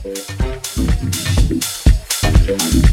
Thank you.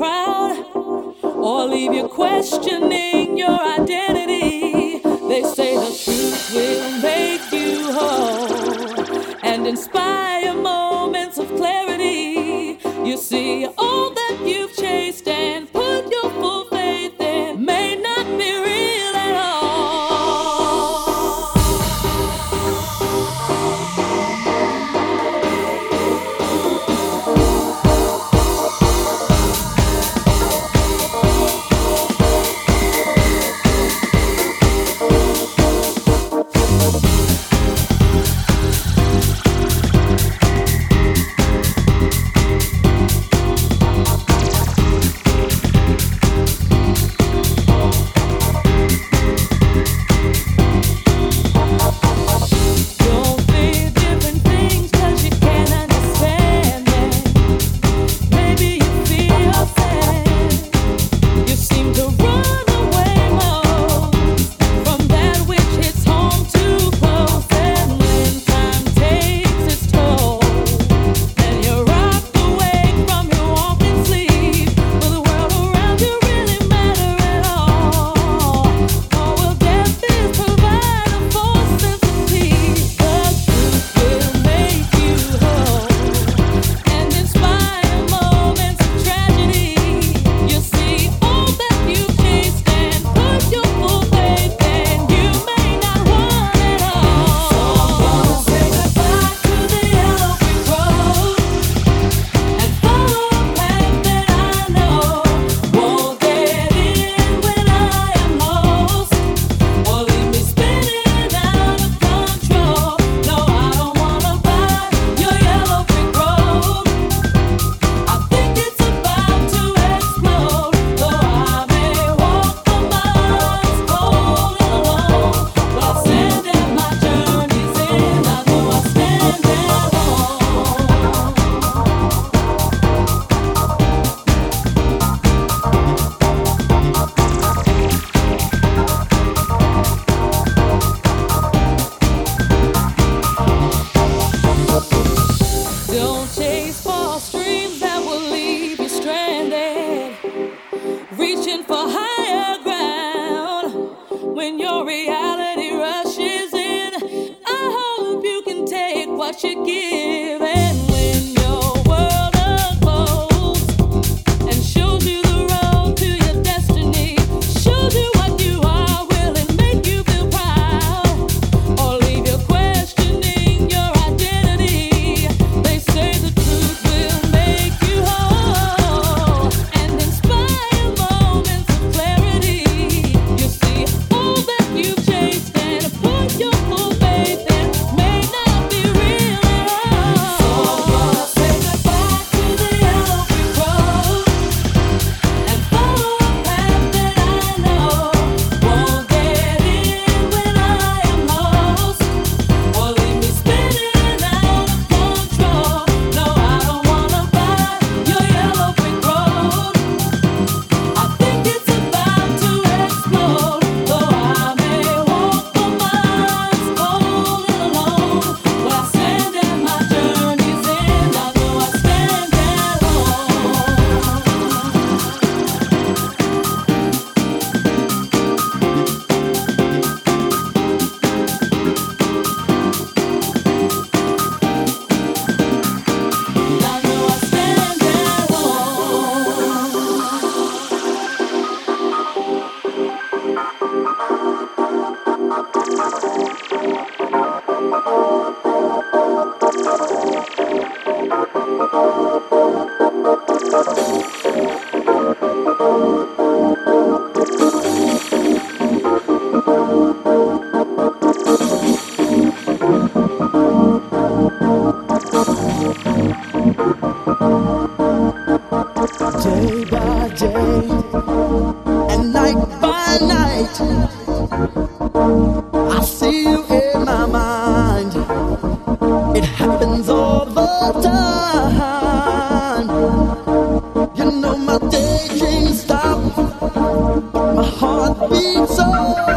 proud or leave you questioning your identity. They say the truth will make you whole and inspire.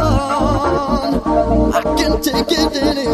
On. I can't take it anymore.